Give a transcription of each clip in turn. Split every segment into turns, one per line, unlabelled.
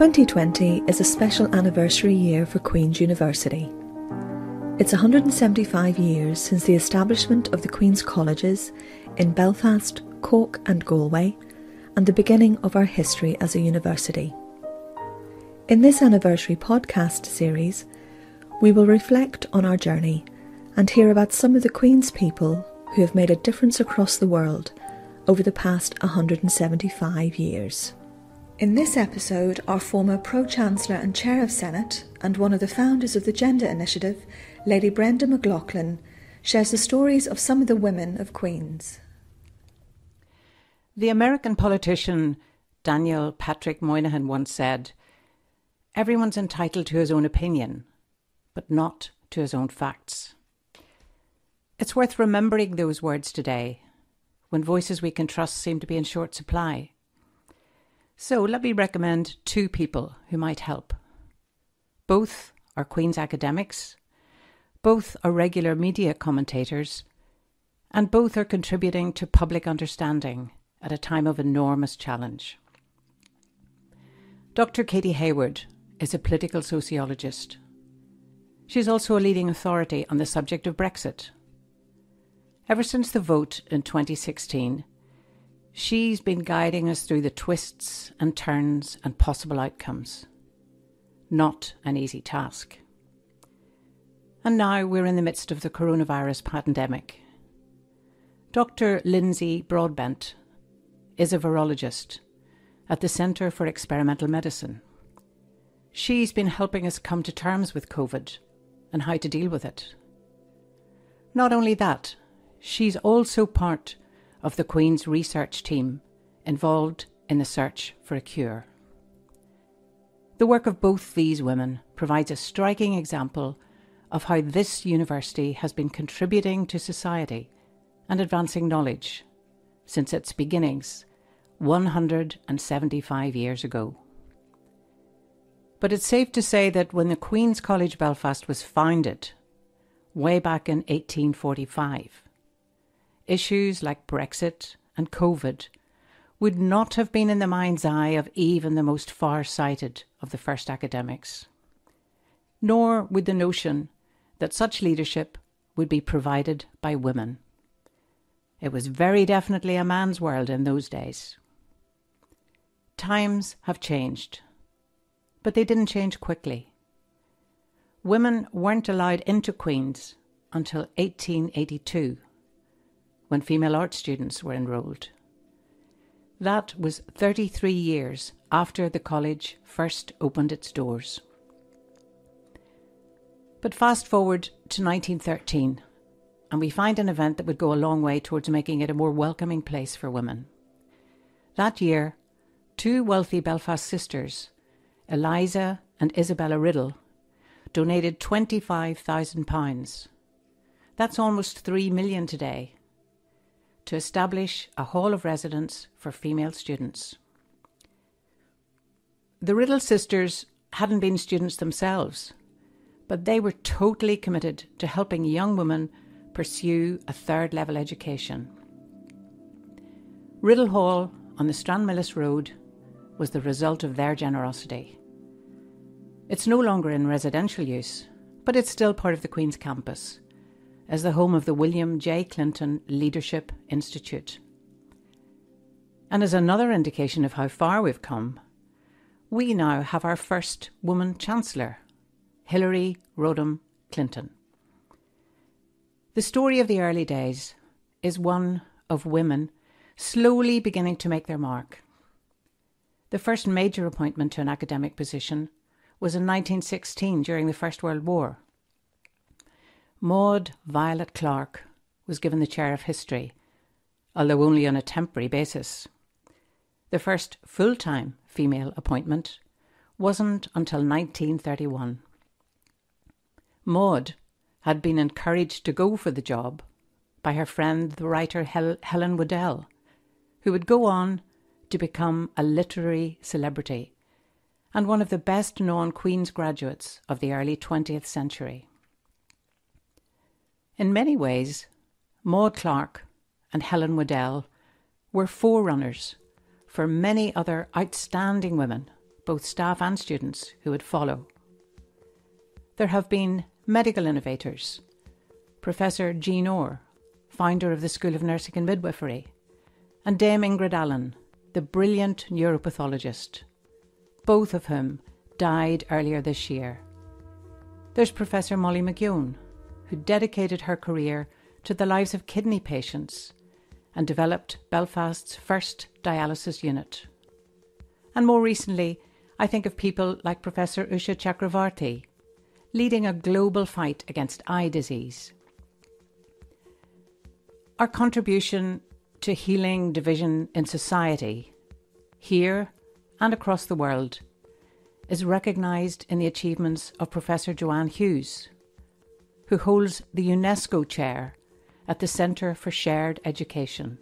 2020 is a special anniversary year for Queen's University. It's 175 years since the establishment of the Queen's Colleges in Belfast, Cork, and Galway, and the beginning of our history as a university. In this anniversary podcast series, we will reflect on our journey and hear about some of the Queen's people who have made a difference across the world over the past 175 years. In this episode, our former Pro Chancellor and Chair of Senate, and one of the founders of the Gender Initiative, Lady Brenda McLaughlin, shares the stories of some of the women of Queen's.
The American politician Daniel Patrick Moynihan once said, Everyone's entitled to his own opinion, but not to his own facts. It's worth remembering those words today, when voices we can trust seem to be in short supply. So let me recommend two people who might help. Both are Queen's academics, both are regular media commentators, and both are contributing to public understanding at a time of enormous challenge. Dr. Katy Hayward is a political sociologist. She is also a leading authority on the subject of Brexit. Ever since the vote in 2016, She's been guiding us through the twists and turns and possible outcomes. Not an easy task. And now we're in the midst of the coronavirus pandemic. Dr. Lindsay Broadbent is a virologist at the Centre for Experimental Medicine. She's been helping us come to terms with COVID and how to deal with it. Not only that, she's also part of the Queen's research team involved in the search for a cure. The work of both these women provides a striking example of how this university has been contributing to society and advancing knowledge since its beginnings 175 years ago. But it's safe to say that when the Queen's College Belfast was founded, way back in 1845, issues like Brexit and COVID would not have been in the mind's eye of even the most far sighted of the first academics. Nor would the notion that such leadership would be provided by women. It was very definitely a man's world in those days. Times have changed, but they didn't change quickly. Women weren't allowed into Queen's until 1882 when female art students were enrolled. That was 33 years after the college first opened its doors. But fast forward to 1913, and we find an event that would go a long way towards making it a more welcoming place for women. That year, two wealthy Belfast sisters, Eliza and Isabella Riddel, donated £25,000. That's almost three million today to establish a hall of residence for female students. The Riddel sisters hadn't been students themselves, but they were totally committed to helping young women pursue a third level education. Riddel Hall on the Stranmillis Road was the result of their generosity. It's no longer in residential use, but it's still part of the Queen's campus as the home of the William J. Clinton Leadership Institute. And as another indication of how far we've come, we now have our first woman Chancellor, Hillary Rodham Clinton. The story of the early days is one of women slowly beginning to make their mark. The first major appointment to an academic position was in 1916 during the First World War Maude Violet Clarke was given the chair of history, although only on a temporary basis. The first full time female appointment wasn't until 1931. Maude had been encouraged to go for the job by her friend, the writer Hel- Helen Waddell, who would go on to become a literary celebrity and one of the best known Queen's graduates of the early 20th century. In many ways, Maude Clarke and Helen Waddell were forerunners for many other outstanding women both staff and students, who would follow. There have been medical innovators. Professor Jean Orr, founder of the School of Nursing and Midwifery, and Dame Ingrid Allen, the brilliant neuropathologist, both of whom died earlier this year. There's Professor Molly McGeown, who dedicated her career to the lives of kidney patients and developed Belfast's first dialysis unit. And more recently, I think of people like Professor Usha Chakravarthy, leading a global fight against eye disease. Our contribution to healing division in society, here and across the world, is recognised in the achievements of Professor Joanne Hughes, who holds the UNESCO chair at the Centre for Shared Education.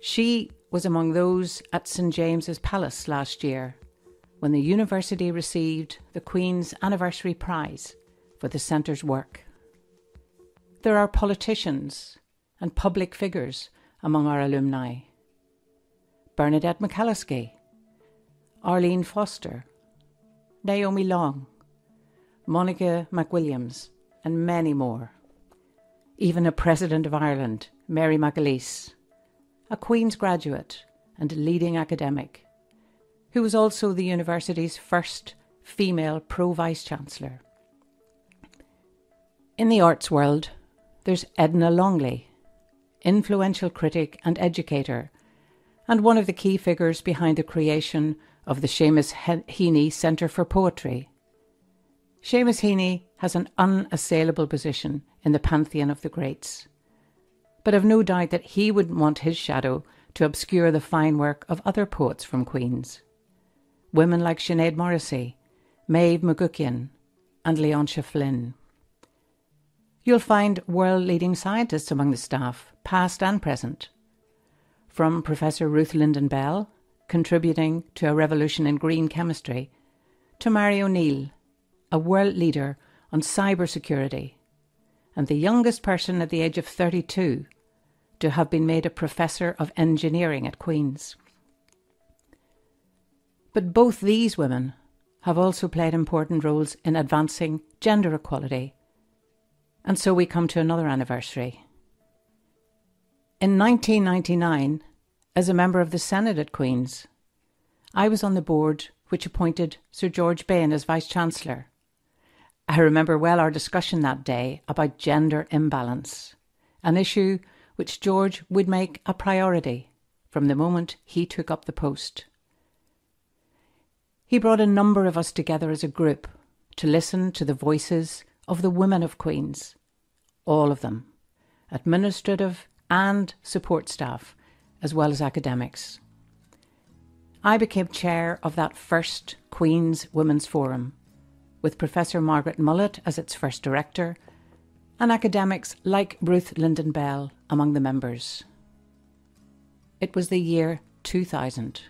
She was among those at St James's Palace last year when the university received the Queen's Anniversary Prize for the centre's work. There are politicians and public figures among our alumni. Bernadette McAliskey, Arlene Foster, Naomi Long, Monica McWilliams, and many more. Even a President of Ireland, Mary McAleese, a Queen's graduate and leading academic, who was also the university's first female pro vice chancellor. In the arts world, there's Edna Longley, influential critic and educator, and one of the key figures behind the creation of the Seamus Heaney Centre for Poetry. Seamus Heaney has an unassailable position in the pantheon of the greats, but I've no doubt that he wouldn't want his shadow to obscure the fine work of other poets from Queen's. Women like Sinead Morrissey, Medbh McGuckian, and Leontia Flynn. You'll find world leading scientists among the staff, past and present. From Professor Ruth Lynden-Bell, contributing to a revolution in green chemistry, to Máire O'Neill, a world leader on cybersecurity, and the youngest person at the age of 32 to have been made a professor of engineering at Queen's. But both these women have also played important roles in advancing gender equality and so we come to another anniversary. In 1999, as a member of the Senate at Queen's, I was on the board which appointed Sir George Bain as Vice Chancellor. I remember well our discussion that day about gender imbalance, an issue which George would make a priority from the moment he took up the post. He brought a number of us together as a group to listen to the voices of the women of Queen's, all of them, administrative and support staff, as well as academics. I became chair of that first Queen's Women's Forum, with Professor Margaret Mullett as its first director, and academics like Ruth Lynden-Bell among the members. It was the year 2000,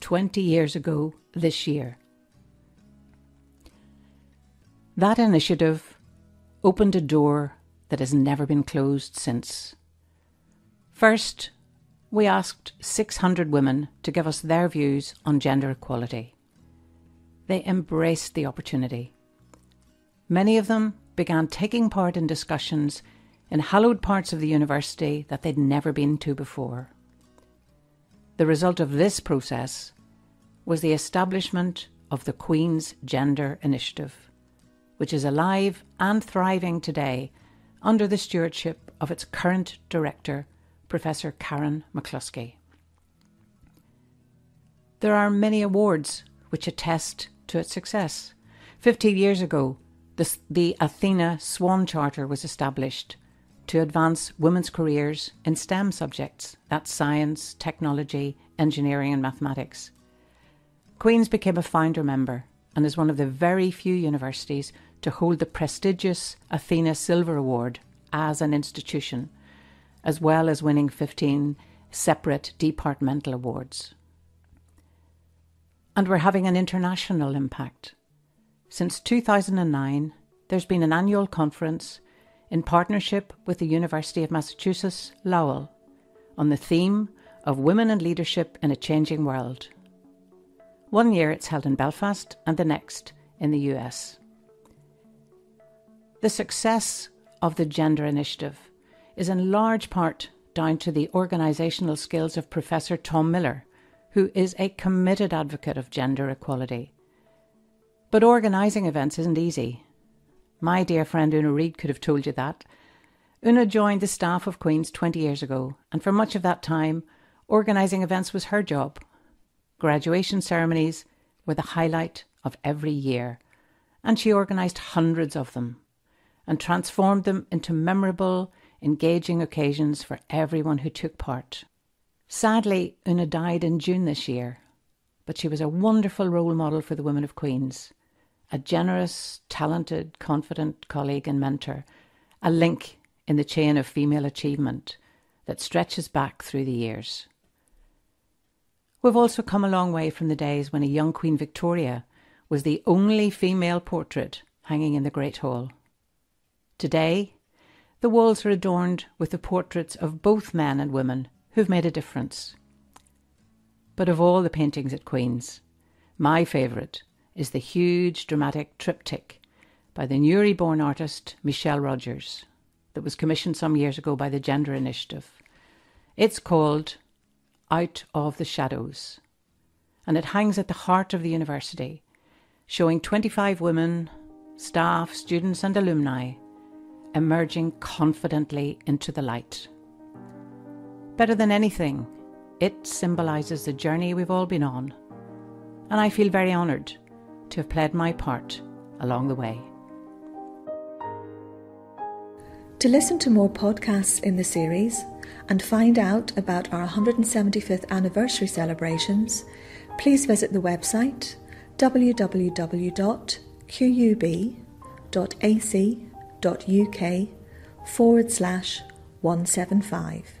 20 years ago this year. That initiative opened a door that has never been closed since. First, we asked 600 women to give us their views on gender equality. They embraced the opportunity. Many of them began taking part in discussions in hallowed parts of the university that they'd never been to before. The result of this process was the establishment of the Queen's Gender Initiative which is alive and thriving today under the stewardship of its current director, Professor Karen McCluskey. There are many awards which attest to its success. Fifty years ago, the, the Athena Swan Charter was established to advance women's careers in STEM subjects that's science, technology, engineering, and mathematics. Queen's became a founder member and is one of the very few universities to hold the prestigious Athena Silver Award as an institution, as well as winning 15 separate departmental awards. And we're having an international impact. Since 2009, there's been an annual conference in partnership with the University of Massachusetts Lowell on the theme of Women and Leadership in a Changing World. One year it's held in Belfast and the next in the US. The success of the Gender Initiative is in large part down to the organisational skills of Professor Tom Millar, who is a committed advocate of gender equality. But organising events isn't easy. My dear friend Una Reid could have told you that. Una joined the staff of Queen's 20 years ago, and for much of that time, organising events was her job. Graduation ceremonies were the highlight of every year, and she organised hundreds of them and transformed them into memorable, engaging occasions for everyone who took part. Sadly, Una died in June this year, but she was a wonderful role model for the women of Queen's, a generous, talented, confident colleague and mentor, a link in the chain of female achievement that stretches back through the years. We've also come a long way from the days when a young Queen Victoria was the only female portrait hanging in the Great Hall. Today, the walls are adorned with the portraits of both men and women who've made a difference. But of all the paintings at Queen's, my favourite is the huge dramatic triptych by the newly born artist Michelle Rogers that was commissioned some years ago by the Gender Initiative. It's called Out of the Shadows, and it hangs at the heart of the university, showing 25 women, staff, students, and alumni emerging confidently into the light. Better than anything, it symbolises the journey we've all been on, and I feel very honoured to have played my part along the way.
To listen to more podcasts in the series and find out about our 175th anniversary celebrations, please visit the website www.qub.ac.uk forward slash 175.